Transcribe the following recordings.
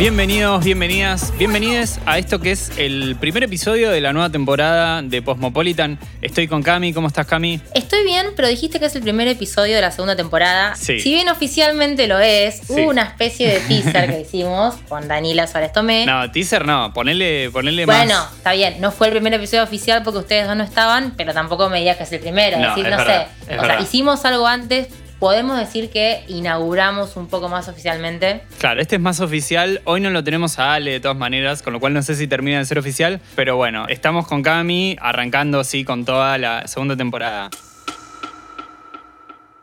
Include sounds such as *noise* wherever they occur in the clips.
Bienvenidos, bienvenidas, bienvenidos a esto que es el primer episodio de la nueva temporada de Cosmopolitan. Estoy con Cami, ¿cómo estás Cami? Estoy bien, pero dijiste que es el primer episodio de la segunda temporada. Sí. Si bien oficialmente lo es, Sí. hubo una especie de teaser que hicimos con Danila Suárez Tomé. No, teaser no, ponele, ponele más. Bueno, está bien, no fue el primer episodio oficial porque ustedes dos no estaban, pero tampoco me digas que es el primero. No, es decir, es no verdad, sé. es o sea, hicimos algo antes, podemos decir que inauguramos un poco más oficialmente. Claro, este es más oficial. Hoy no lo tenemos a Ale de todas maneras, con lo cual no sé si termina de ser oficial. Pero bueno, estamos con Cami, arrancando sí con toda la segunda temporada.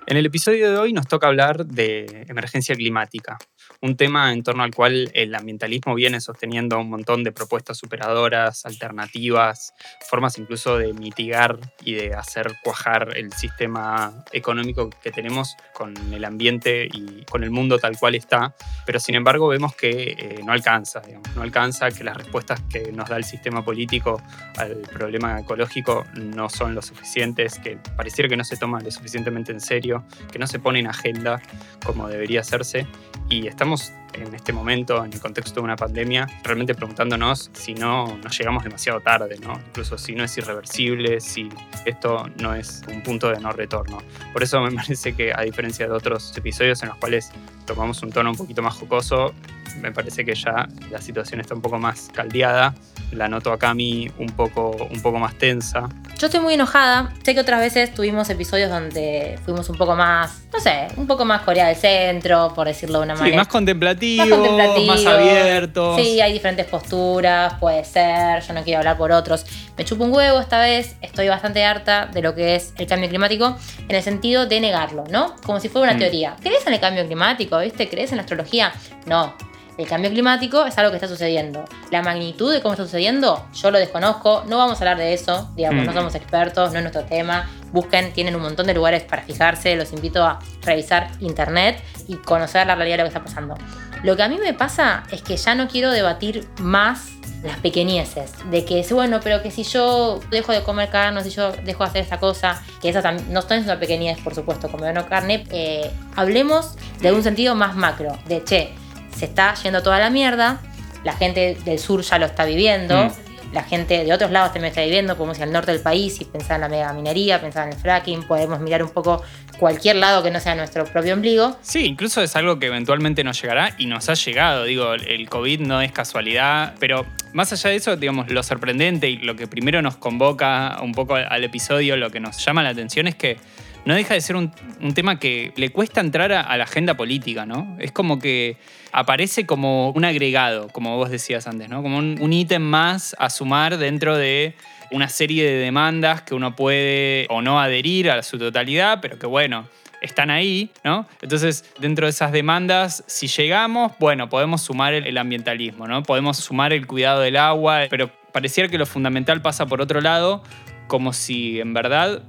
En el episodio de hoy nos toca hablar de emergencia climática, un tema en torno al cual el ambientalismo viene sosteniendo un montón de propuestas superadoras, alternativas, formas incluso de mitigar y de hacer cuajar el sistema económico que tenemos con el ambiente y con el mundo tal cual está, pero sin embargo vemos que eh, no alcanza, no alcanza, que las respuestas que nos da el sistema político al problema ecológico no son lo suficientes, que pareciera que no se toman lo suficientemente en serio, que no se pone en agenda como debería hacerse. Y estamos en este momento, en el contexto de una pandemia, realmente preguntándonos si no nos llegamos demasiado tarde, ¿no? incluso si no es irreversible, si esto no es un punto de no retorno. Por eso me *laughs* parece que a diferencia de otros episodios en los cuales tomamos un tono un poquito más jocoso, me parece que ya la situación está un poco más caldeada. La noto a Cami un poco, un poco más tensa. Yo estoy muy enojada. Sé que otras veces tuvimos episodios donde fuimos un poco más, no sé, un poco más Corea del Centro, por decirlo de una Sí, manera. más contemplativo, más contemplativo. más abierto. Sí, hay diferentes posturas, puede ser, yo no quiero hablar por otros. Me chupo un huevo esta vez, estoy bastante harta de lo que es el cambio climático en el sentido de negarlo, ¿no? Como si fuera una Mm. teoría. ¿Crees en el cambio climático? ¿Viste? ¿Crees en la astrología? No. El cambio climático es algo que está sucediendo. La magnitud de cómo está sucediendo, yo lo desconozco. No vamos a hablar de eso. Digamos, Mm. no somos expertos, no es nuestro tema. Busquen, tienen un montón de lugares para fijarse. Los invito a revisar internet y conocer la realidad de lo que está pasando. Lo que a mí me pasa es que ya no quiero debatir más las pequeñeces. De que es bueno, pero que si yo dejo de comer carne, si yo dejo de hacer esta cosa, que esa también no es una pequeñez, por supuesto, comer no carne. eh, hablemos de un sentido más macro. De che, se está yendo toda la mierda, la gente del sur ya lo está viviendo. Mm. La gente de otros lados también está viviendo, podemos ir al norte del país y pensar en la mega minería, pensar en el fracking, podemos mirar un poco cualquier lado que no sea nuestro propio ombligo. Sí, incluso es algo que eventualmente nos llegará y nos ha llegado. Digo, el COVID no es casualidad, pero más allá de eso, digamos, lo sorprendente y lo que primero nos convoca un poco al, al episodio, lo que nos llama la atención es que no deja de ser un, tema que le cuesta entrar a, la agenda política, ¿no? Es como que aparece como un agregado, como vos decías antes, ¿no? Como un ítem más a sumar dentro de una serie de demandas que uno puede o no adherir a su totalidad, pero que bueno, están ahí, ¿no? Entonces, dentro de esas demandas, si llegamos, bueno, podemos sumar el, el ambientalismo, ¿no? Podemos sumar el cuidado del agua, pero pareciera que lo fundamental pasa por otro lado, como si en verdad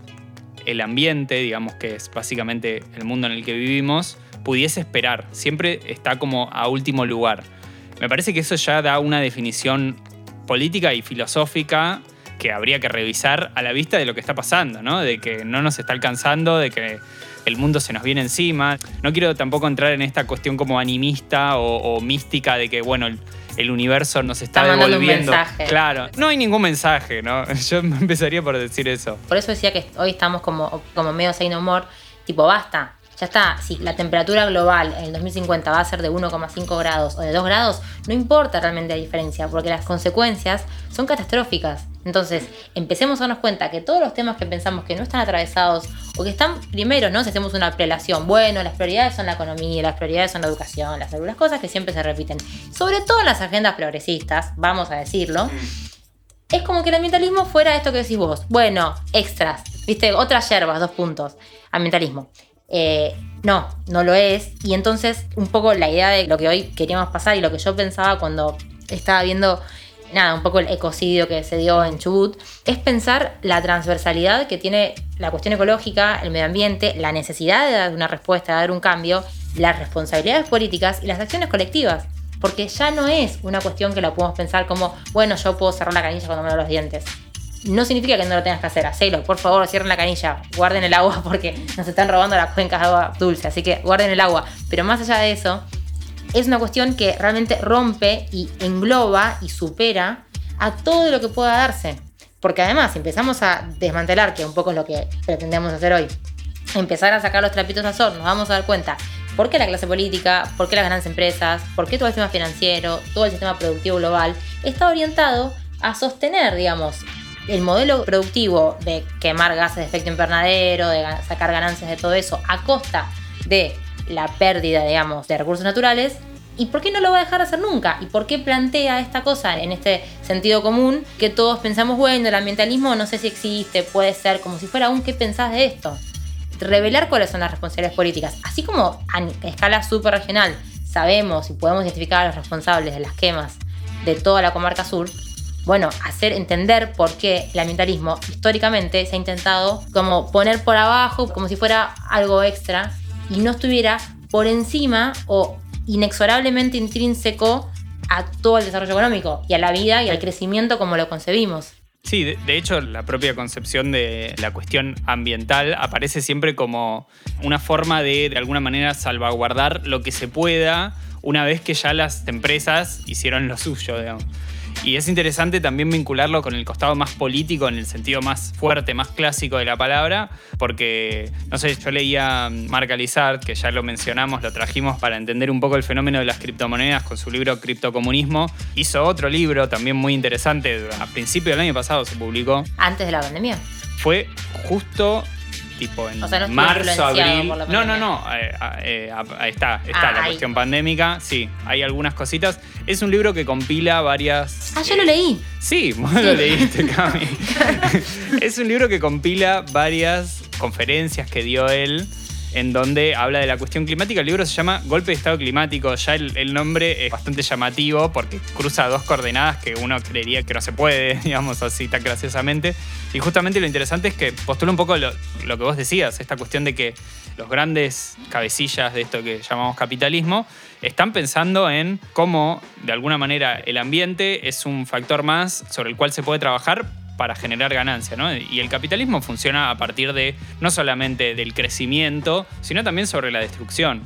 el ambiente, digamos que es básicamente el mundo en el que vivimos, pudiese esperar. Siempre está como a último lugar. Me parece que eso ya da una definición política y filosófica que habría que revisar a la vista de lo que está pasando, ¿no? De que no nos está alcanzando, de que el mundo se nos viene encima. No quiero tampoco entrar en esta cuestión como animista o, o mística de que, bueno, el, universo nos está, Está mandando un devolviendo. mensaje. Claro, no hay ningún mensaje, ¿no? *laughs* Yo empezaría por decir eso. Por eso decía que hoy estamos como, como medio say no more, tipo basta. Ya está, si la temperatura global en el 2050 va a ser de 1,5 grados o de 2 grados, no importa realmente la diferencia, porque las consecuencias son catastróficas. Entonces, empecemos a darnos cuenta que todos los temas que pensamos que no están atravesados o que están primero, ¿no? Si hacemos una prelación, bueno, las prioridades son la economía, las prioridades son la educación, las, las cosas que siempre se repiten. Sobre todo en las agendas progresistas, vamos a decirlo. Es como que el ambientalismo fuera esto que decís vos. Bueno, extras, viste, otras yerbas, dos puntos. Ambientalismo. Eh, no, no lo es. Y entonces, un poco la idea de lo que hoy queríamos pasar y lo que yo pensaba cuando estaba viendo, nada, un poco el ecocidio que se dio en Chubut, es pensar la transversalidad que tiene la cuestión ecológica, el medio ambiente, la necesidad de dar una respuesta, de dar un cambio, las responsabilidades políticas y las acciones colectivas. Porque ya no es una cuestión que la podemos pensar como, bueno, yo puedo cerrar la canilla cuando me lavo los dientes. No significa que no lo tengas que hacer, hacelo, por favor, cierren la canilla, guarden el agua *laughs* porque nos están robando las cuencas de agua dulce, así que guarden el agua. Pero más allá de eso, es una cuestión que realmente rompe y engloba y supera a todo lo que pueda darse. Porque además, si empezamos a desmantelar, que un poco es lo que pretendemos hacer hoy, empezar a sacar los trapitos al sol, nos vamos a dar cuenta por qué la clase política, por qué las grandes empresas, por qué todo el sistema financiero, todo el sistema productivo global está orientado a sostener, digamos, el modelo productivo de quemar gases de efecto invernadero, de sacar ganancias de todo eso, a costa de la pérdida, digamos, de recursos naturales, ¿Y por qué no lo va a dejar hacer nunca? ¿Y por qué plantea esta cosa en este sentido común que todos pensamos, bueno, el ambientalismo no sé si existe, puede ser como si fuera un qué pensás de esto? Revelar cuáles son las responsabilidades políticas, así como a escala súper regional sabemos y podemos identificar a los responsables de las quemas de toda la comarca sur, bueno, hacer entender por qué el ambientalismo históricamente se ha intentado como poner por abajo, como si fuera algo extra, y no estuviera por encima o inexorablemente intrínseco a todo el desarrollo económico y a la vida y al crecimiento como lo concebimos. Sí, de, hecho la propia concepción de la cuestión ambiental aparece siempre como una forma de de alguna manera salvaguardar lo que se pueda una vez que ya las empresas hicieron lo suyo. Y es interesante también vincularlo con el costado más político, en el sentido más fuerte, más clásico de la palabra, porque, no sé, yo leía Mark Alizard, que ya lo mencionamos, lo trajimos para entender un poco el fenómeno de las criptomonedas con su libro Criptocomunismo. Hizo otro libro también muy interesante, a principios del año pasado se publicó. Antes de la pandemia. Fue justo tipo en marzo, abril. No, no, no. Eh, eh, ahí está, está ah, la cuestión pandémica. Sí, hay algunas cositas. Es un libro que compila varias. Ah, yo lo leí. Sí, *laughs* vos lo leíste, Cami. *laughs* es un libro que compila varias conferencias que dio él en donde habla de la cuestión climática. El libro se llama Golpe de Estado Climático. Ya el, nombre es bastante llamativo porque cruza dos coordenadas que uno creería que no se puede, *laughs* digamos así tan graciosamente. Y justamente lo interesante es que postula un poco lo, lo que vos decías, esta cuestión de que los grandes cabecillas de esto que llamamos capitalismo están pensando en cómo, de alguna manera, el ambiente es un factor más sobre el cual se puede trabajar para generar ganancia, ¿no? Y el capitalismo funciona a partir de no solamente del crecimiento, sino también sobre la destrucción.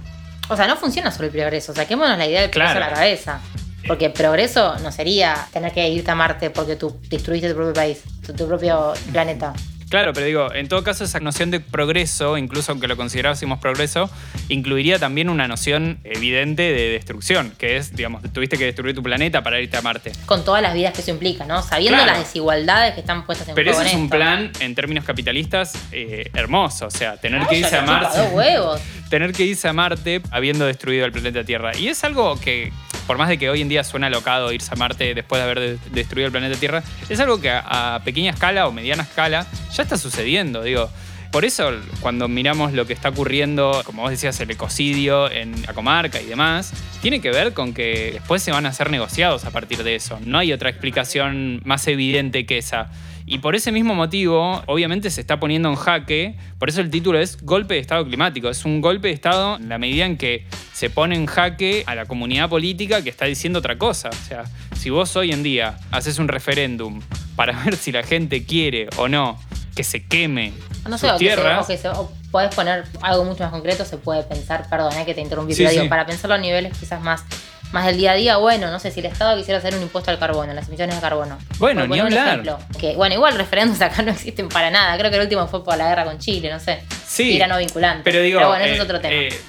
O sea, no funciona sobre el progreso. Saquémonos la idea del progreso a la cabeza. Porque progreso no sería tener que irte a Marte porque tú destruiste tu propio país, tu propio planeta. Claro, pero digo, en todo caso esa noción de progreso, incluso aunque lo considerásemos progreso, incluiría también una noción evidente de destrucción, que es, digamos, tuviste que destruir tu planeta para irte a Marte. Con todas las vidas que eso implica, ¿no? Sabiendo las desigualdades que están puestas en Pero ese es un plan, en términos capitalistas, eh, hermoso. O sea, tener que irse a Marte. huevos. *laughs* Tener que irse a Marte habiendo destruido el planeta Tierra. Y es algo que por más de que hoy en día suena locado irse a Marte después de haber destruido el planeta Tierra, es algo que a, pequeña escala o mediana escala ya está sucediendo. Digo, por eso, cuando miramos lo que está ocurriendo, como vos decías, el ecocidio en la comarca y demás, tiene que ver con que después se van a hacer negociados a partir de eso. No hay otra explicación más evidente que esa. Y por ese mismo motivo, obviamente se está poniendo en jaque, por eso el título es Golpe de Estado Climático. Es un golpe de Estado en la medida en que se pone en jaque a la comunidad política que está diciendo otra cosa. O sea, si vos hoy en día haces un referéndum para *laughs* ver si la gente quiere o no que se queme no sé, tierras, o podés poner algo mucho más concreto, se puede pensar, perdón, que te interrumpí, pero digo, para pensarlo a niveles quizás más más del día a día, bueno, no sé si el Estado quisiera hacer un impuesto al carbono, las emisiones de carbono. Bueno, ni hablar. que, bueno, igual referéndums acá no existen para nada. Creo que el último fue por la guerra con Chile, no sé. Sí. era no vinculante. Pero digo, bueno, eso es eh, otro tema. Eh,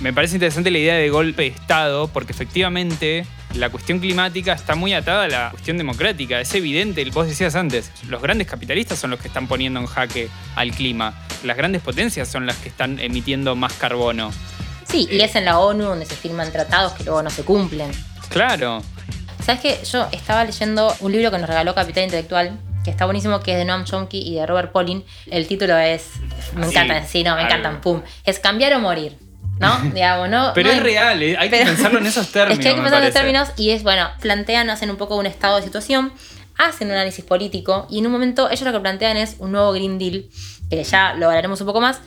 me parece interesante la idea de golpe de Estado, porque efectivamente la cuestión climática está muy atada a la cuestión democrática. Es evidente, vos decías antes, los grandes capitalistas son los que están poniendo en jaque al clima. Las grandes potencias son las que están emitiendo más carbono. Sí, y es en la ONU donde se firman tratados que luego no se cumplen. Claro. ¿Sabes qué? Yo estaba leyendo un libro que nos regaló Capital Intelectual, que está buenísimo, que es de Noam Chomsky y de Robert Pauling. El título es. Me encantan, sí, no, me encantan, pum. Es cambiar o morir. ¿no? *laughs* Digamos, ¿no? Pero es real, eh, hay que pensarlo en esos términos. *laughs* Es que hay que pensarlo en esos términos y es, bueno, plantean, hacen un poco un estado de situación, hacen un análisis político y en un momento ellos lo que plantean es un nuevo Green Deal, que ya lo hablaremos un poco más,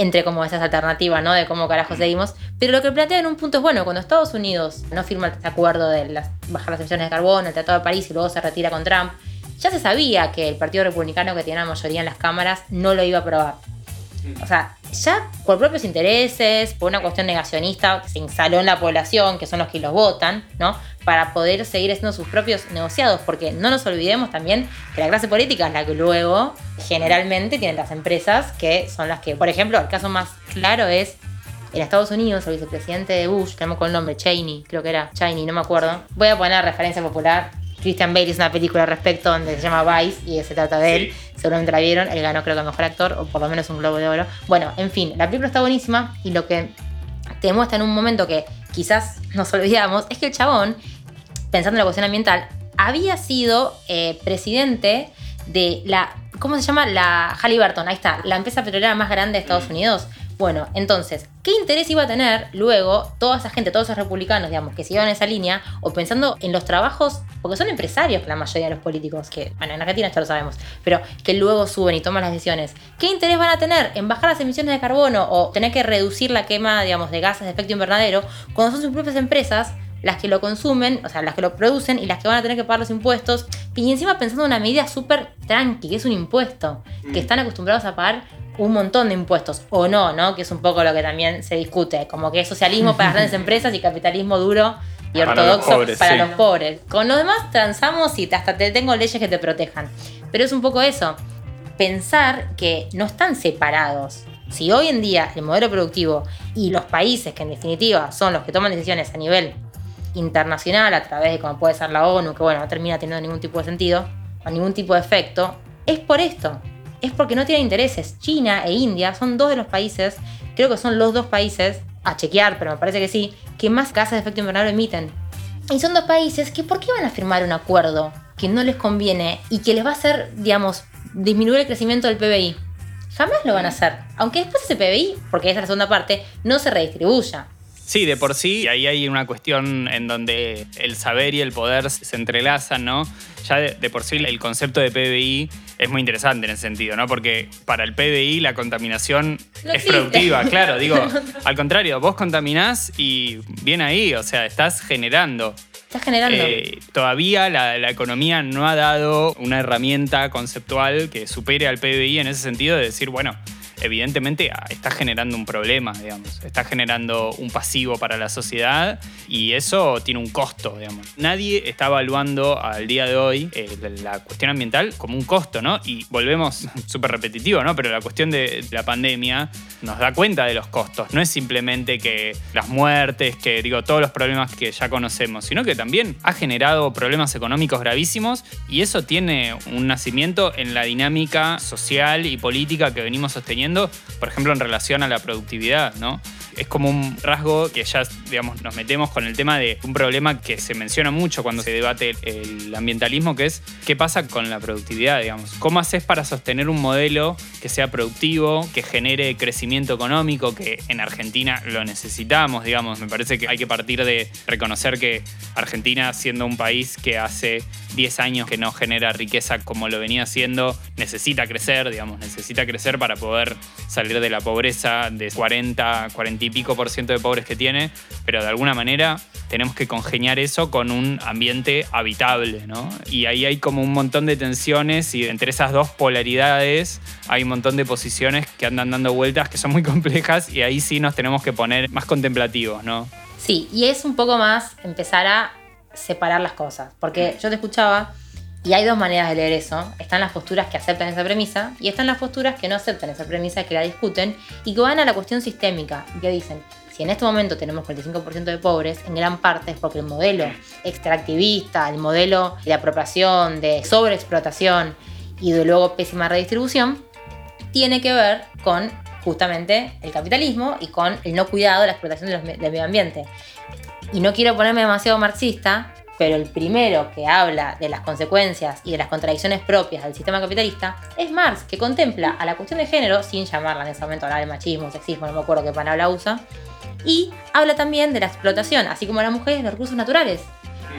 entre como esas alternativas, ¿no? De cómo carajo seguimos. Pero lo que plantea en un punto es, bueno, cuando Estados Unidos no firma el acuerdo de las, bajar las emisiones de carbono, el Tratado de París y luego se retira con Trump, ya se sabía que el Partido Republicano que tiene la mayoría en las cámaras no lo iba a aprobar. O sea, ya por propios intereses, por una cuestión negacionista, se instaló en la población, que son los que los votan, ¿no? Para poder seguir haciendo sus propios negociados, porque no nos olvidemos también que la clase política es la que luego generalmente tienen las empresas, que son las que, por ejemplo, el caso más claro es en Estados Unidos, el vicepresidente de Bush, tenemos con el nombre Cheney, creo que era Cheney, no me acuerdo. Voy a poner referencia popular. Christian Bale hizo una película al respecto donde se llama Vice y se trata de él. Seguramente la vieron. Él ganó, creo que, mejor actor o por lo menos un Globo de Oro. Bueno, en fin, la película está buenísima y lo que te muestra en un momento que quizás nos olvidamos es que el chabón, pensando en la cuestión ambiental, había sido eh, presidente de la. ¿Cómo se llama? La Halliburton, ahí está, la empresa petrolera más grande de Estados Unidos. Bueno, entonces, ¿qué interés iba a tener luego toda esa gente, todos esos republicanos, digamos, que en esa línea, o pensando en los trabajos, porque son empresarios la mayoría de los políticos, que, bueno, en Argentina ya lo sabemos, pero que luego suben y toman las decisiones. ¿Qué interés van a tener en bajar las emisiones de carbono o tener que reducir la quema, digamos, de gases de efecto invernadero, cuando son sus propias empresas las que lo consumen, o sea, las que lo producen y las que van a tener que pagar los impuestos. Y encima pensando en una medida súper tranqui, que es un impuesto, que están acostumbrados a pagar un montón de impuestos, o no, ¿no? Que es un poco lo que también se discute, como que es socialismo para las grandes *laughs* empresas y capitalismo duro y Para ortodoxo los pobres, para sí. los pobres. Con los demás transamos y hasta te tengo leyes que te protejan. Pero es un poco eso, pensar que no están separados. Si hoy en día el modelo productivo y los países que en definitiva son los que toman decisiones a nivel internacional a través de como puede ser la ONU, que bueno, no termina teniendo ningún tipo de sentido o ningún tipo de efecto, es por esto. Es porque no tienen intereses. China e India son dos de los países, creo que son los dos países, a chequear, pero me parece que sí, que más gases de efecto invernadero emiten. Y son dos países que ¿por qué van a firmar un acuerdo que no les conviene y que les va a hacer, digamos, disminuir el crecimiento del PBI? Jamás lo van a hacer. Aunque después ese PBI, porque es la segunda parte, no se redistribuya. Sí, de por sí, ahí hay una cuestión en donde el saber y el poder se entrelazan, ¿no? Ya de, de por sí el concepto de PBI es muy interesante en ese sentido, ¿no? Porque para el PBI la contaminación No es productiva, claro, digo, *laughs* al contrario, vos contaminás y bien ahí, o sea, estás generando. Estás generando. Eh, todavía la, la economía no ha dado una herramienta conceptual que supere al PBI en ese sentido de decir, bueno, evidentemente ah, está generando un problema, digamos, está generando un pasivo para la sociedad y eso tiene un costo, digamos. Nadie está evaluando al día de hoy eh, la cuestión ambiental como un costo, ¿no? Y volvemos, *laughs* súper repetitivo, ¿no? Pero la cuestión de la pandemia nos da cuenta de los costos. No es simplemente que las muertes, que digo, todos los problemas que ya conocemos, sino que también ha generado problemas económicos gravísimos y eso tiene un nacimiento en la dinámica social y política que venimos sosteniendo, por ejemplo, en relación a la productividad, ¿no? Es como un rasgo que ya, digamos, nos metemos con el tema de un problema que se menciona mucho cuando se debate el ambientalismo, que es qué pasa con la productividad, digamos. ¿Cómo haces para sostener un modelo que sea productivo, que genere crecimiento económico, que en Argentina lo necesitamos, digamos? Me parece que hay que partir de reconocer que Argentina, siendo un país que hace 10 años que no genera riqueza como lo venía haciendo, necesita crecer, digamos, necesita crecer para poder salir de la pobreza de 40, 40 y pico por ciento de pobres que tiene, pero de alguna manera tenemos que congeniar eso con un ambiente habitable, ¿no? Y ahí hay como un montón de tensiones y entre esas dos polaridades hay un montón de posiciones que andan dando vueltas que son muy *laughs* complejas y ahí sí nos tenemos que poner más contemplativos, ¿no? Sí, y es un poco más empezar a separar las cosas. Porque yo te escuchaba y hay dos maneras de leer eso. Están las posturas que aceptan esa premisa y están las posturas que no aceptan esa premisa, que la discuten y que van a la cuestión sistémica que dicen, si en este momento tenemos 45% de pobres, en gran parte es porque el modelo extractivista, el modelo de apropiación, de sobreexplotación y de luego pésima redistribución, tiene que ver con justamente el capitalismo y con el no cuidado de la explotación del medio ambiente. Y no quiero ponerme demasiado marxista, pero el primero que habla de las consecuencias y de las contradicciones propias del sistema capitalista es Marx, que contempla a la cuestión de género, sin llamarla en ese momento hablar de machismo, sexismo, no me acuerdo qué palabra usa, y habla también de la explotación, así como las mujeres, los recursos naturales.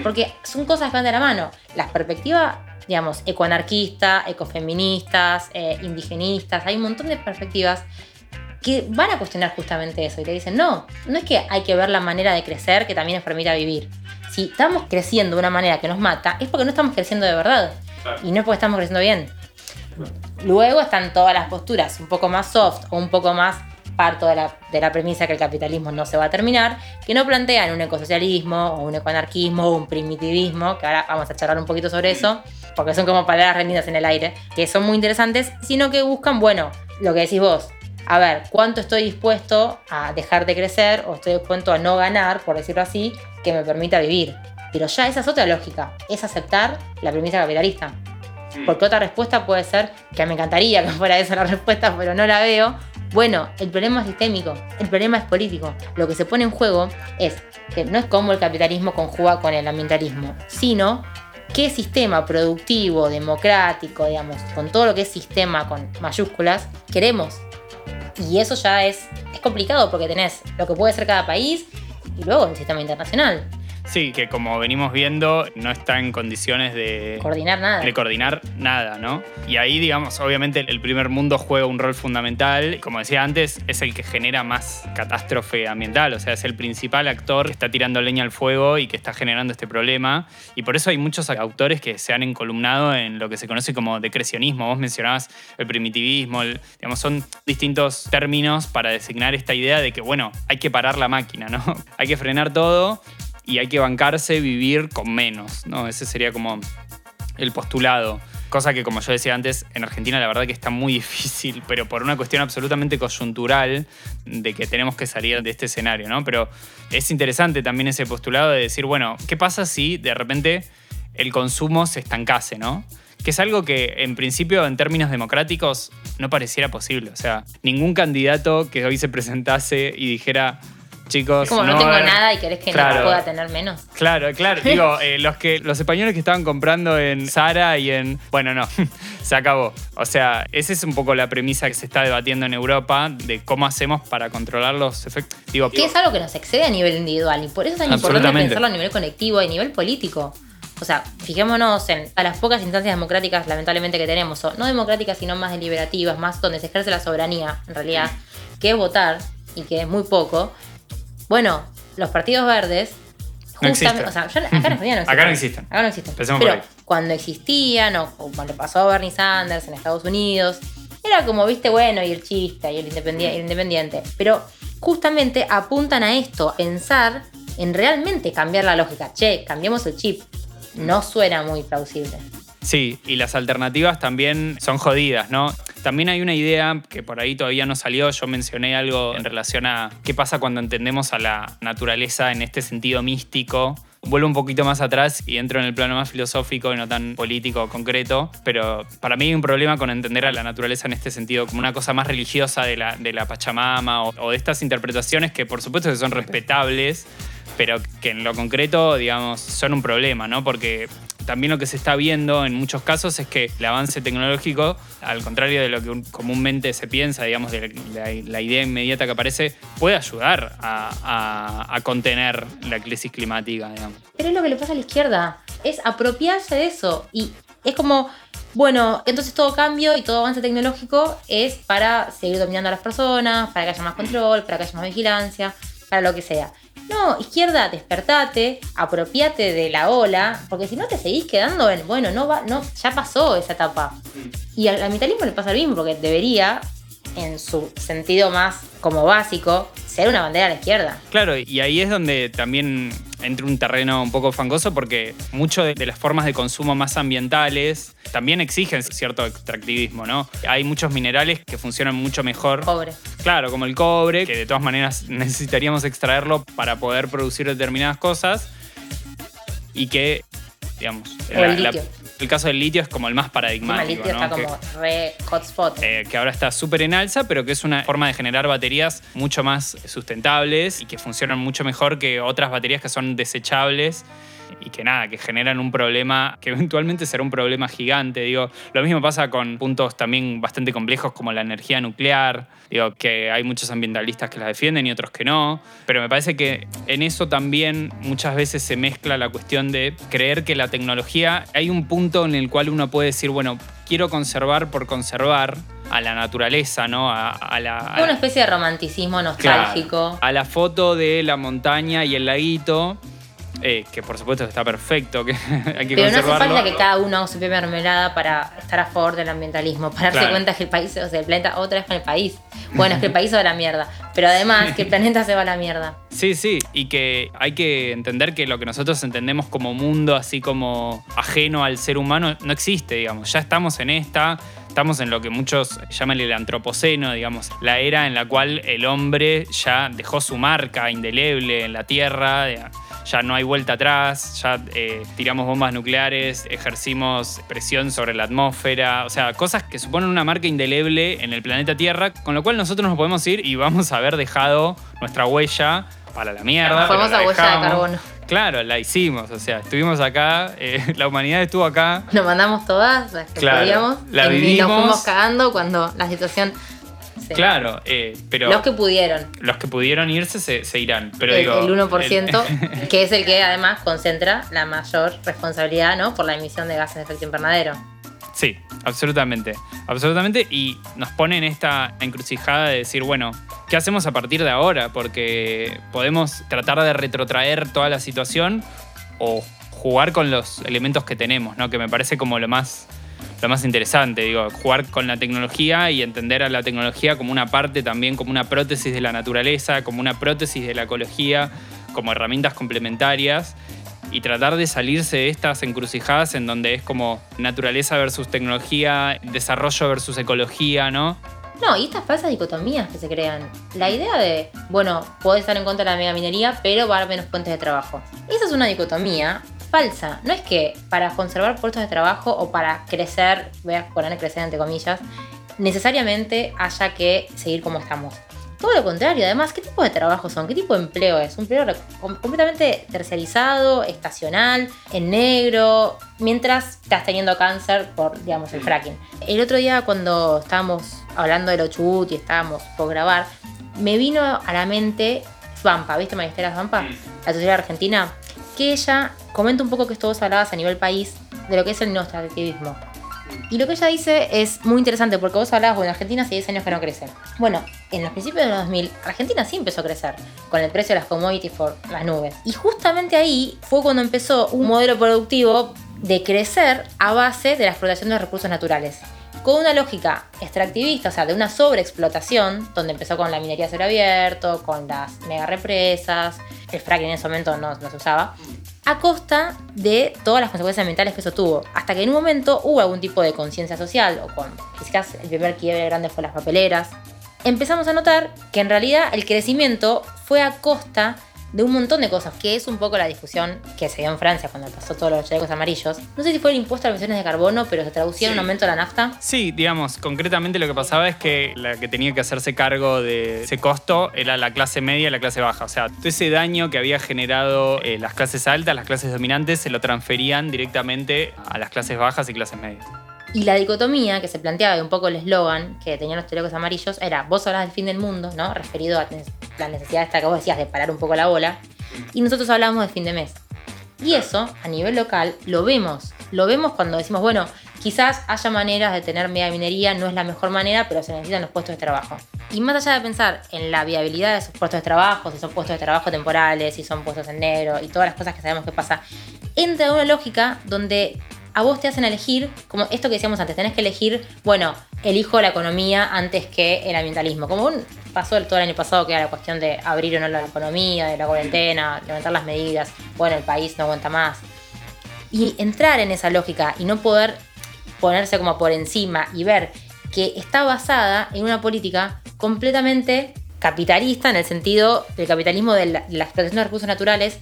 Porque son cosas que van de la mano. Las perspectivas, digamos, ecoanarquistas, ecofeministas, eh, indigenistas, hay un montón de perspectivas que van a cuestionar justamente eso y te dicen, no, no es que hay que ver la manera de crecer que también nos permita vivir. Si estamos creciendo de una manera que nos mata, es porque no estamos creciendo de verdad. Y no es porque estamos creciendo bien. Luego están todas las posturas un poco más soft o un poco más parto de la, de la premisa que el capitalismo no se va a terminar, que no plantean un ecosocialismo o un ecoanarquismo o un primitivismo, que ahora vamos a charlar un poquito sobre eso, porque son como palabras rendidas en el aire, que son muy interesantes, sino que buscan, bueno, lo que decís vos, a ver, ¿cuánto estoy dispuesto a dejar de crecer o estoy dispuesto a no ganar, por decirlo así, que me permita vivir? Pero ya esa es otra lógica, es aceptar la premisa capitalista. Porque otra respuesta puede ser, que me encantaría que fuera esa la respuesta, pero no la veo. Bueno, el problema es sistémico, el problema es político. Lo que se pone en juego es que no es cómo el capitalismo conjuga con el ambientalismo, sino qué sistema productivo, democrático, digamos, con todo lo que es sistema con mayúsculas, queremos. Y eso ya es, es complicado porque tenés lo que puede ser cada país y luego el sistema internacional. Sí, que como venimos viendo, no está en condiciones de Coordinar nada. de coordinar nada, ¿no? Y ahí, digamos, obviamente el primer mundo juega un rol fundamental. Como decía antes, es el que genera más catástrofe ambiental, o sea, es el principal actor que está tirando leña al fuego y que está generando este problema. Y por eso hay muchos autores que se han encolumnado en lo que se conoce como decrecionismo. Vos mencionabas el primitivismo, el- digamos, son distintos términos para designar esta idea de que, bueno, hay que parar la máquina, ¿no? *laughs* hay que frenar todo y hay que bancarse vivir con menos, ¿no? Ese sería como el postulado. Cosa que, como yo decía antes, en Argentina la verdad que está muy *laughs* difícil, pero por una cuestión absolutamente coyuntural de que tenemos que salir de este escenario, ¿no? Pero es interesante también ese postulado de decir, bueno, ¿qué pasa si de repente el consumo se estancase, ¿no? Que es algo que en principio en términos democráticos no pareciera posible. O sea, ningún candidato que hoy se presentase y dijera, chicos... Como no, tengo haber-". nada y querés que Claro. no pueda tener menos. Claro, claro. *laughs* Digo, eh, los, que, los españoles que estaban comprando en Zara y en... Bueno, no, *laughs* se acabó. O sea, esa es un poco la premisa que se está debatiendo en Europa de cómo hacemos para controlar los efectos. Digo, Que es algo que nos excede a nivel individual y por eso es tan importante pensarlo a nivel colectivo y a nivel político. O sea, fijémonos en a las pocas instancias democráticas, lamentablemente, que tenemos, o no democráticas, sino más deliberativas, más donde se ejerce la soberanía, en realidad, que es votar y que es muy poco. Bueno, los partidos verdes. Justamente- o sea, acá en Argentina no existen. Acá no existen. Acá no existen. Pero por ahí. cuando existían, o, o cuando pasó Bernie Sanders en Estados Unidos, era como, viste, bueno, y el chiste, y el independiente. el independiente. Pero justamente apuntan a esto, a pensar en realmente cambiar la lógica. Che, cambiemos el chip. No suena muy plausible. Sí, y las alternativas también son jodidas, ¿no? También hay una idea que por ahí todavía no salió, yo mencioné algo en relación a qué pasa cuando entendemos a la naturaleza en este sentido místico. Vuelvo un poquito más atrás y entro en el plano más filosófico y no tan político concreto, pero para mí hay un problema con entender a la naturaleza en este sentido como una cosa más religiosa de la, de la Pachamama o, o de estas interpretaciones que por supuesto que son respetables, pero que en lo concreto, digamos, son un problema, ¿no? Porque también lo que se está viendo en muchos casos es que el avance tecnológico, al contrario de lo que comúnmente se piensa, digamos, de la, idea inmediata que aparece, puede ayudar a, a- a contener la crisis climática, digamos. Pero es lo que le pasa a la izquierda. Es apropiarse de eso. Y es como, bueno, entonces todo cambio y todo avance tecnológico es para seguir dominando a las personas, para que haya más control, para que haya más vigilancia, para lo que sea. No, izquierda, despertate, apropiate de la ola, porque si no te seguís quedando en, bueno, no va, no, ya pasó esa etapa. Y al ambientalismo le pasa lo mismo, porque debería, en su sentido más como básico, ser una bandera a la izquierda. Claro, y ahí es donde también entra un terreno un poco fangoso porque mucho de, de las formas de consumo más ambientales también exigen cierto extractivismo, ¿no? Hay muchos minerales que funcionan mucho mejor Pobre. Claro, como el cobre, que de todas maneras *laughs* necesitaríamos extraerlo para poder producir determinadas cosas y que, digamos, O el litio. El caso del litio es como el más paradigmático, el litio ¿no? está Que- como re hotspot. eh, que ahora está súper en alza, pero que es una forma de generar baterías mucho más sustentables y que funcionan mucho mejor que otras baterías que son desechables y que nada, que generan un problema que eventualmente será un problema gigante. Digo, lo mismo pasa con puntos también bastante complejos como la energía nuclear. Digo, que hay muchos ambientalistas que la defienden y otros que no. Pero me parece que en eso también muchas veces se mezcla la cuestión de creer que la tecnología, hay un punto en el cual uno puede decir, bueno, quiero conservar por conservar a la naturaleza, ¿no? A, a la, a una especie de romanticismo nostálgico. Claro, a la foto de la montaña y el laguito. Eh, que por supuesto está perfecto, que *laughs* hay que Pero no hace conservarlo. falta que cada uno haga su propia mermelada para estar a favor del ambientalismo, para darse Claro. cuenta que el país, o sea, el planeta otra vez con el país. Bueno, es que el país se va a la mierda, pero además que el planeta se va a la mierda. Sí, sí, y que hay que entender que lo que nosotros entendemos como mundo, así como ajeno al ser humano, no existe, digamos. Ya estamos en esta, estamos en lo que muchos llaman el antropoceno, digamos, la era en la cual el hombre ya dejó su marca indeleble en la Tierra, ya no hay vuelta atrás, ya eh, tiramos bombas nucleares, ejercimos presión sobre la atmósfera, o sea, cosas que suponen una marca indeleble en el planeta Tierra, con lo cual nosotros nos podemos ir y vamos a haber dejado nuestra huella para la mierda. La pero famosa la huella de carbono. Claro, la hicimos, o sea, estuvimos acá, eh, *laughs* la humanidad estuvo acá. Nos mandamos todas las que Claro, podíamos la y vivimos. nos fuimos cagando cuando la situación... Claro, eh, pero Los que pudieron. los que pudieron irse se, se irán. Pero el, digo, el 1%, el- *laughs* que es el que además concentra la mayor responsabilidad ¿no? por la emisión de gases de efecto invernadero. Sí, absolutamente. Absolutamente. Y nos pone en esta encrucijada de decir, bueno, ¿qué hacemos a partir de ahora? Porque podemos tratar de retrotraer toda la situación o jugar con los elementos que tenemos, ¿no? Que me parece como lo más, lo más interesante, digo, jugar con la tecnología y entender a la tecnología como una parte también, como una prótesis de la naturaleza, como una prótesis de la ecología, como herramientas complementarias y tratar de salirse de estas encrucijadas en donde es como naturaleza versus tecnología, desarrollo versus ecología, ¿no? No, y estas falsas dicotomías que se crean. La idea de, bueno, podés estar en contra de la megaminería, pero va a haber menos fuentes de trabajo. Esa es una dicotomía falsa. No es que para conservar puestos de trabajo o para crecer, voy a poner crecer entre comillas, necesariamente haya que seguir como estamos. Todo lo contrario, además, ¿qué tipo de trabajo son? ¿Qué tipo de empleo es? Un empleo completamente terciarizado, estacional, en negro, mientras estás teniendo cáncer por, digamos, el fracking. El otro día cuando estábamos hablando de lo chubut y estábamos por grabar, me vino a la mente Svampa, ¿viste Magistera Svampa? La sociedad argentina, que ella comenta un poco que esto vos hablabas a nivel país de lo que es el neoextractivismo. Y lo que ella dice es muy interesante porque vos hablabas, bueno, Argentina hace 10 años que no crece. Bueno, en los principios de los 2000, Argentina sí empezó a crecer con el precio de las commodities por las nubes. Y justamente ahí fue cuando empezó un modelo productivo de crecer a base de la explotación de recursos naturales. Con una lógica extractivista, o sea, de una sobreexplotación, donde empezó con la minería a cielo abierto, con las mega represas, el fracking en ese momento no, se usaba, a costa de todas las consecuencias ambientales que eso tuvo. Hasta que en un momento hubo algún tipo de conciencia social, o con quizás el primer quiebre grande fue las papeleras, empezamos a notar que en realidad el crecimiento fue a costa un montón de cosas, que es un poco la discusión que se dio en Francia cuando pasó todos los chalecos amarillos. No sé si fue el impuesto a las emisiones de carbono, pero se traducía en un aumento de la nafta. Sí, digamos, concretamente lo que pasaba es que la que tenía que hacerse cargo de ese costo era la clase media y la clase baja. O sea, todo ese daño que había generado eh, las clases altas, las clases dominantes, se lo transferían directamente a las clases bajas y clases medias. Y la dicotomía que se planteaba, y un poco el eslogan que tenían los chalecos amarillos, era vos hablas del fin del mundo, ¿no? Referido a la necesidad esta que vos decías de parar un poco la bola. Y nosotros hablamos de fin de mes. Y eso, a nivel local, lo vemos. Lo vemos cuando decimos, bueno, quizás haya maneras de tener media minería, no es la mejor manera, pero se necesitan los puestos de trabajo. Y más allá de pensar en la viabilidad de esos puestos de trabajo, si son puestos de trabajo temporales, si son puestos en negro y todas las cosas que sabemos que pasa, entra una lógica donde a vos te hacen elegir, como esto que decíamos antes, tenés que elegir, bueno, elijo la economía antes que el ambientalismo. Como un- pasó todo el año pasado, que era la cuestión de abrir o no la economía, de la cuarentena, levantar las medidas, bueno, el país no aguanta más. Y entrar en esa lógica y no poder ponerse como por encima y ver que está basada en una política completamente capitalista en el sentido del capitalismo de la, de la explotación de recursos naturales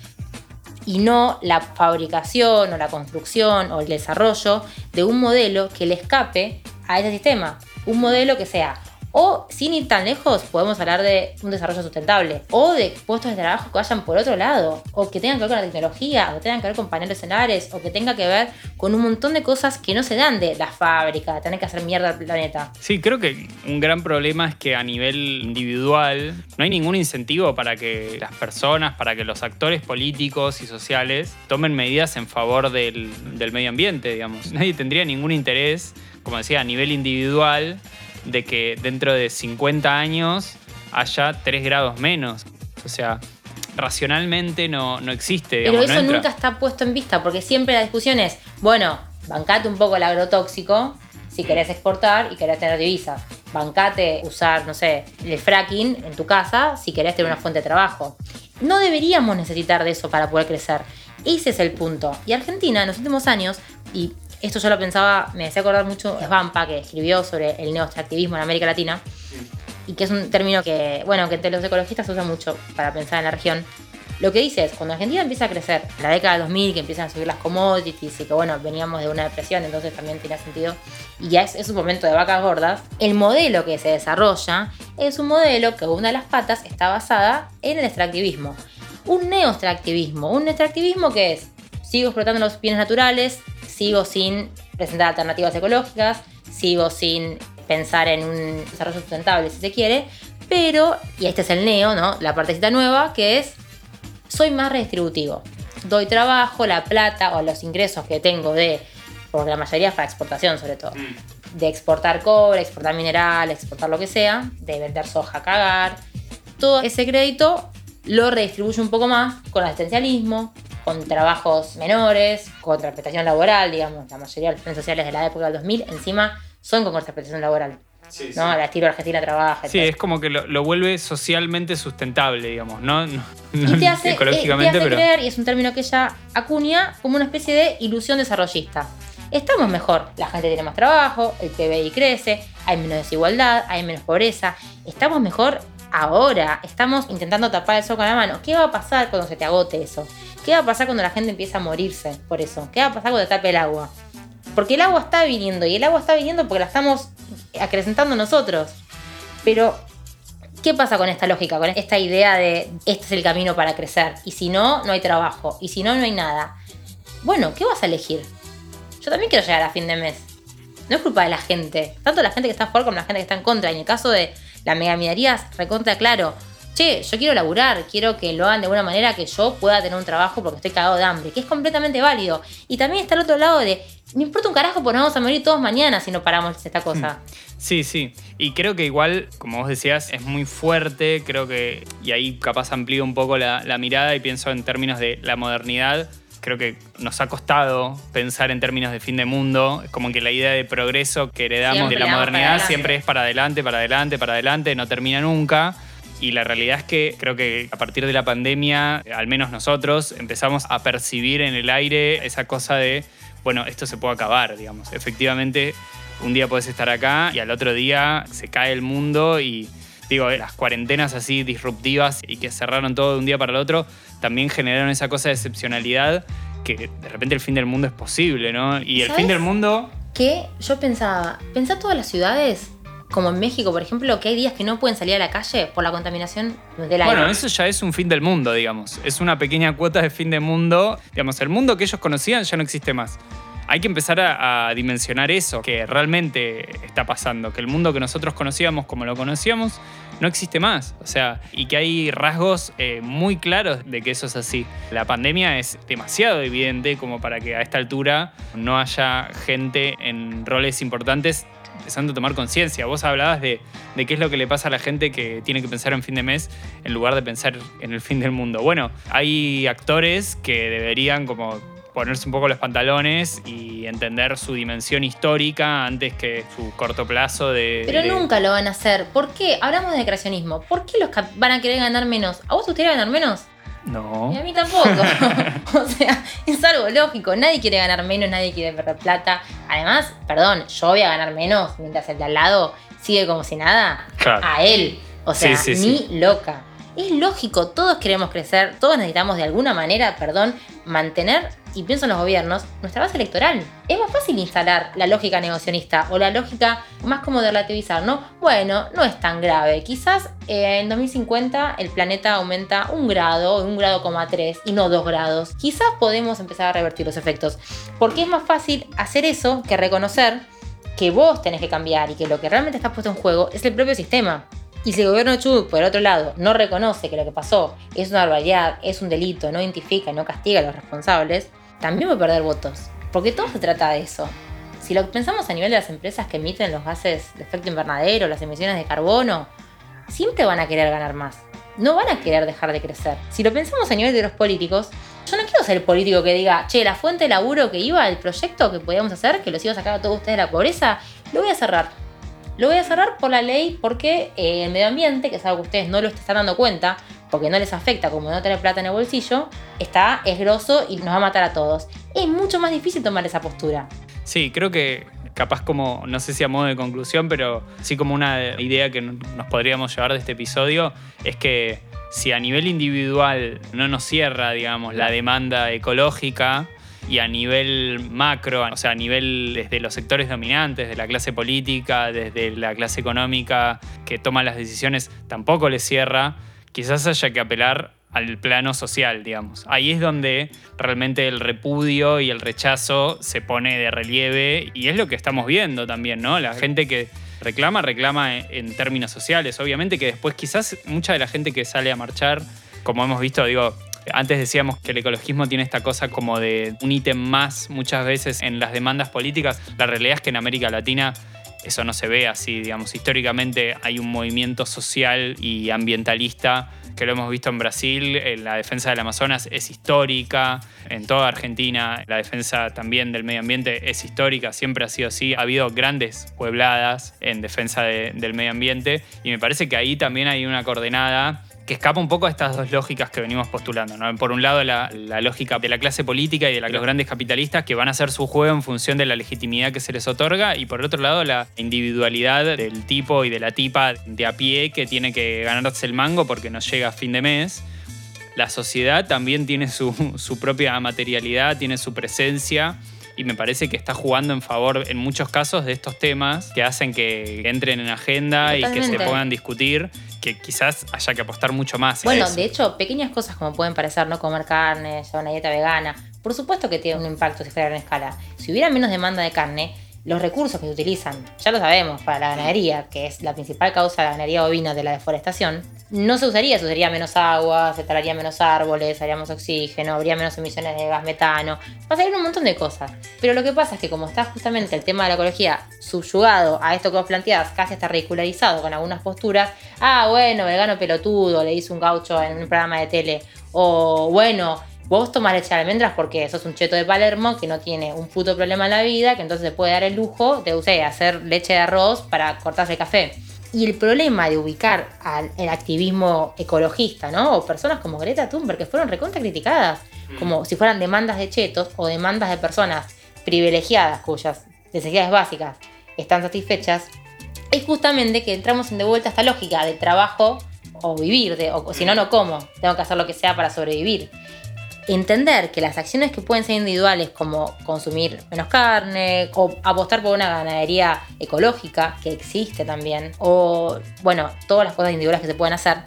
y no la fabricación o la construcción o el desarrollo de un modelo que le escape a ese sistema. Un modelo que sea, o sin ir tan lejos, podemos hablar de un desarrollo sustentable, o de puestos de trabajo que vayan por otro lado, o que tengan que ver con la tecnología, o que tengan que ver con paneles solares, o que tenga que ver con un montón de cosas que no se dan de la fábrica, de tener que hacer mierda al planeta. Sí, creo que un gran problema es que a nivel individual no hay ningún incentivo para que las personas, para que los actores políticos y sociales tomen medidas en favor del, del medio ambiente, digamos. Nadie tendría ningún interés, como decía, a nivel individual, de que dentro de 50 años haya 3 grados menos. O sea, racionalmente no, no existe. Pero digamos, no eso entra. nunca está puesto en vista, porque siempre la discusión es, bueno, bancate un poco el agrotóxico si querés exportar y querés tener divisas. Bancate usar, no sé, el fracking en tu casa si querés tener una fuente de trabajo. No deberíamos necesitar de eso para poder crecer. Ese es el punto. Y Argentina en los últimos años, y esto yo lo pensaba, me hacía acordar mucho, es Vampa, que escribió sobre el neoextractivismo en América Latina, y que es un término que, bueno, que entre los ecologistas se usa mucho para pensar en la región. Lo que dice es, cuando Argentina empieza a crecer, en la década del 2000, que empiezan a subir las commodities y que, bueno, veníamos de una depresión, entonces también tenía sentido, y ya es, es un momento de vacas gordas, el modelo que se desarrolla es un modelo que una de las patas está basada en el extractivismo. Un neoextractivismo, un extractivismo que es, sigo explotando los bienes naturales, sigo sin presentar alternativas ecológicas, sigo sin pensar en un desarrollo sustentable si se quiere, pero, y este es el neo, ¿no? La partecita nueva, que es, soy más redistributivo. Doy trabajo, la plata o los ingresos que tengo de, porque la mayoría es para exportación sobre todo, de exportar cobre, exportar mineral, exportar lo que sea, de vender soja a cagar, todo ese crédito lo redistribuye un poco más con asistencialismo, con trabajos menores, con contraprestación laboral, digamos, la mayoría de los planes sociales de la época del 2000 encima son con contraprestación laboral. ¿no? Al estilo Argentina trabaja. Sí, etc. es como que lo, lo vuelve socialmente sustentable, digamos, no, no- Y te hace, eh, te ecológicamente, hace pero... creer, y es un término que ella acuña, como una especie de ilusión desarrollista. Estamos mejor, la gente tiene más trabajo, el PBI crece, hay menos desigualdad, hay menos pobreza. Estamos mejor ahora, estamos intentando tapar el sol con la mano. ¿Qué va a pasar cuando se te agote eso? ¿Qué va a pasar cuando la gente empieza a morirse por eso? ¿Qué va a pasar cuando tape el agua? Porque el agua está viniendo y el agua está viniendo porque la estamos acrecentando nosotros. Pero, ¿qué pasa con esta lógica, con esta idea de este es el camino para crecer? Y si no, no hay trabajo. Y si no, no hay nada. Bueno, ¿qué vas a elegir? Yo también quiero llegar a fin de mes. No es culpa de la gente. Tanto la gente que está a favor como la gente que está en contra. En el caso de la megaminería, es recontra claro. Che, yo quiero laburar, quiero que lo hagan de una manera que yo pueda tener un trabajo porque estoy cagado de hambre, que es completamente válido. Y también está el otro lado de, me importa un carajo porque nos vamos a morir todos mañana si no paramos esta cosa. Sí, sí. Y creo que igual, como vos decías, es muy fuerte. Creo que, y ahí capaz amplío un poco la mirada y pienso en términos de la modernidad. Creo que nos ha costado pensar en términos de fin de mundo. Es como que la idea de progreso que heredamos Siempre de la modernidad siempre es para adelante, para adelante, para adelante, no termina nunca. Y la realidad es que creo que a partir de la pandemia, al menos nosotros, empezamos a percibir en el aire esa cosa de, bueno, esto se puede acabar, digamos. Efectivamente, un día puedes estar acá y al otro día se cae el mundo y digo, las cuarentenas así disruptivas y que cerraron todo de un día para el otro, también generaron esa cosa de excepcionalidad que de repente el fin del mundo es posible, ¿no? Y el fin del mundo, Que yo pensaba, pensá todas las ciudades, como en México, por ejemplo, que hay días que no pueden salir a la calle por la contaminación del aire. bueno, eso ya es un fin del mundo, digamos. Es una pequeña cuota de fin del mundo. Digamos, el mundo que ellos conocían ya no existe más. Hay que empezar a, dimensionar eso, que realmente está pasando, que el mundo que nosotros conocíamos como lo conocíamos no existe más. O sea, y que hay rasgos eh, muy claros de que eso es así. La pandemia es demasiado evidente como para que a esta altura no haya gente en roles importantes empezando a tomar conciencia. Vos hablabas de, de qué es lo que le pasa a la gente que tiene que pensar en fin de mes en lugar de pensar en el fin del mundo. Bueno, hay actores que deberían como ponerse un poco los pantalones y entender su dimensión histórica antes que su corto plazo de... Pero de- nunca lo van a hacer. ¿Por qué? Hablamos de creacionismo. ¿Por qué los van a querer ganar menos? ¿A vos te gustaría ganar menos? No. Y a mí tampoco. *laughs* *laughs* o sea, es algo lógico. Nadie quiere ganar menos, nadie quiere perder plata. Además, perdón, yo voy a ganar menos mientras el de al lado sigue como si nada. Claro. A él. O sea, Sí, sí, ni loca. Es lógico, todos queremos crecer, todos necesitamos de alguna manera, perdón, mantener, y pienso en los gobiernos, nuestra base electoral. Es más fácil instalar la lógica negocionista o la lógica más como de relativizar, ¿no? Bueno, no es tan grave. Quizás eh, en 2050 el planeta aumenta un grado, un grado coma tres y no dos grados. Quizás podemos empezar a revertir los efectos. Porque es más fácil hacer eso que reconocer que vos tenés que cambiar y que lo que realmente está puesto en juego es el propio sistema. Y si el gobierno de por otro lado, no reconoce que lo que pasó es una barbaridad, es un delito, no identifica no castiga a los responsables, también va a perder votos. Porque todo se trata de eso. Si lo pensamos a nivel de las empresas que emiten los gases de efecto invernadero, las emisiones de carbono, siempre van a querer ganar más. no van a querer dejar de crecer. Si lo pensamos a nivel de los políticos, yo no quiero ser el político que diga, che, la fuente de laburo que iba, el proyecto que podíamos hacer, que los iba a sacar a todos ustedes de la pobreza, lo voy a cerrar. Lo voy a cerrar por la ley porque eh, el medio ambiente, que es algo que ustedes no lo están dando cuenta, porque no les afecta como no tener plata en el bolsillo, está, es grosso y nos va a matar a todos. Es mucho más difícil tomar esa postura. Sí, creo que capaz como, no sé si a modo de conclusión, pero sí como una idea que nos podríamos llevar de este episodio, es que si a nivel individual no nos cierra, digamos, la demanda ecológica, y a nivel macro, o sea, a nivel desde los sectores dominantes, de la clase política, desde la clase económica que toma las decisiones, tampoco le cierra, quizás haya que apelar al plano social, digamos. Ahí es donde realmente el repudio y el rechazo se pone de relieve y es lo que estamos viendo también, ¿no? La gente que reclama, reclama en términos sociales. Obviamente que después quizás mucha de la gente que sale a marchar, como hemos visto, digo, antes decíamos que el ecologismo tiene esta cosa como de un ítem más muchas veces en las demandas políticas. La realidad es que en América Latina eso no se ve así, digamos. Históricamente hay un movimiento social y ambientalista que lo hemos visto en Brasil, la defensa del Amazonas es histórica, en toda Argentina la defensa también del medio ambiente es histórica, siempre ha sido así, ha habido grandes puebladas en defensa del medio ambiente y me parece que ahí también hay una coordenada que escapa un poco a estas dos lógicas que venimos postulando. Por un lado, la, lógica de la clase política y de los grandes capitalistas que van a hacer su juego en función de la legitimidad que se les otorga, y por otro lado, la individualidad del tipo y de la tipa de a pie que tiene que ganarse el mango porque no llega a fin de mes. La sociedad también tiene su, su propia materialidad, tiene su presencia y me parece que está jugando en favor en muchos casos de estos temas que hacen que entren en agenda y que se puedan discutir, que quizás haya que apostar mucho más. Bueno, de hecho, pequeñas cosas como pueden parecer no comer carne, llevar una dieta vegana, por supuesto que tiene un impacto si fuera en escala. Si hubiera menos demanda de carne, los recursos que se utilizan, ya lo sabemos, para la ganadería, que es la principal causa de la ganadería bovina de la deforestación, no se usaría, se usaría menos agua, se talaría menos árboles, haríamos oxígeno, habría menos emisiones de gas metano, pasarían un montón de cosas. Pero lo que pasa es que como está justamente el tema de la ecología subyugado a esto que vos planteás, casi está ridicularizado con algunas posturas, ah, bueno, vegano pelotudo, le hice un gaucho en un programa de tele, o bueno, Vos tomás leche de almendras porque sos un cheto de Palermo que no tiene un puto problema en la vida, que entonces se puede dar el lujo de hacer leche de arroz para cortarse el café. Y el problema de ubicar al el activismo ecologista, ¿no? O personas como Greta Thunberg, que fueron recontra criticadas, mm. como si fueran demandas de chetos o demandas de personas privilegiadas cuyas necesidades básicas están satisfechas, es justamente que entramos en de vuelta esta lógica de trabajo o vivir, de, o si no, no como, tengo que hacer lo que sea para sobrevivir entender que las acciones que pueden ser individuales, como consumir menos carne, o apostar por una ganadería ecológica, que existe también, o bueno, todas las cosas individuales que se pueden hacer,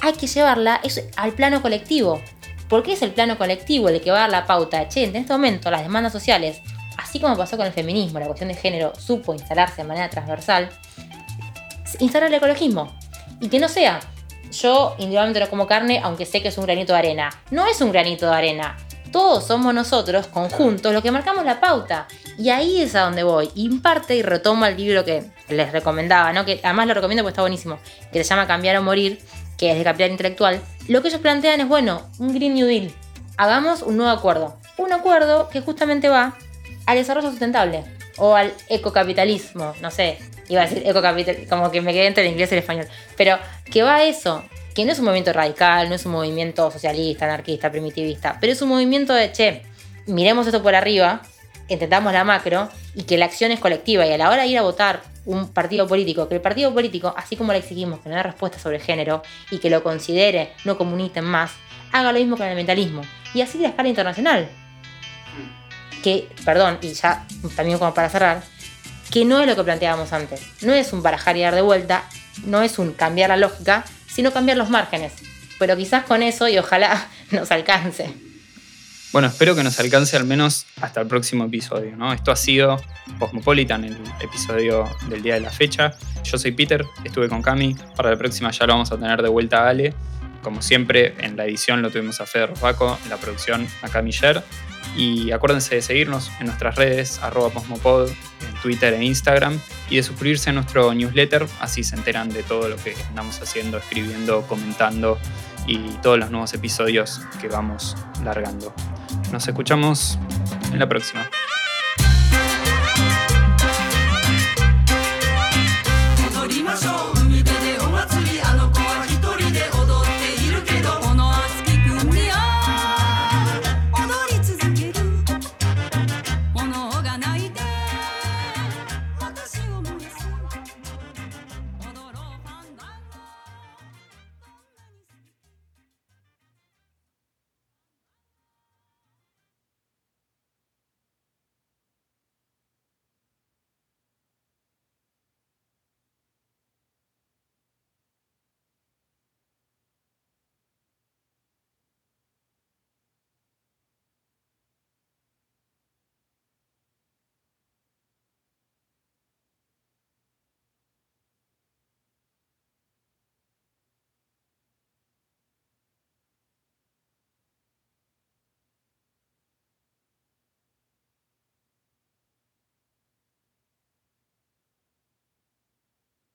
hay que llevarla al plano colectivo. Porque es el plano colectivo el que va a dar la pauta. Che, en este momento las demandas sociales, así como pasó con el feminismo, la cuestión de género supo instalarse de manera transversal, instalar el ecologismo. Y que no sea yo individualmente no como carne, aunque sé que es un granito de arena. No es un granito de arena. Todos somos nosotros, conjuntos, los que marcamos la pauta. Y ahí es a donde voy. Y parte y retomo el libro que les recomendaba, ¿no? Que además lo recomiendo porque está buenísimo. Que se llama Cambiar o Morir, que es de capital intelectual. Lo que ellos plantean es, bueno, un Green New Deal. Hagamos un nuevo acuerdo. Un acuerdo que justamente va al desarrollo sustentable. O al ecocapitalismo, no sé, iba a decir ecocapital, como que me quedé entre el inglés y el español, pero que va a eso, que no es un movimiento radical, no es un movimiento socialista, anarquista, primitivista, pero es un movimiento de, che, miremos esto por arriba, intentamos la macro y que la acción es colectiva y a la hora de ir a votar un partido político, que el partido político, así como le exigimos que no dé respuesta sobre género y que lo considere no como más, haga lo mismo con el ambientalismo y así de la escala internacional. Que, perdón, y ya también como para cerrar, que no es lo que planteábamos antes. No es un barajar y dar de vuelta, no es un cambiar la lógica, sino cambiar los márgenes. Pero quizás con eso y ojalá *laughs* nos alcance. Bueno, espero que nos alcance al menos hasta el próximo episodio. ¿no? Esto ha sido Cosmopolitan, el episodio del día de la fecha. Yo soy Peter, estuve con Cami. Para la próxima ya lo vamos a tener de vuelta a Ale. Como siempre, en la edición lo tuvimos a Fede Rofaco, en la producción a Cami Y acuérdense de seguirnos en nuestras redes, arroba Posmopod, en Twitter e Instagram, y de suscribirse a nuestro newsletter, así se enteran de todo lo que andamos haciendo, escribiendo, comentando y todos los nuevos episodios que vamos largando. Nos escuchamos en la próxima.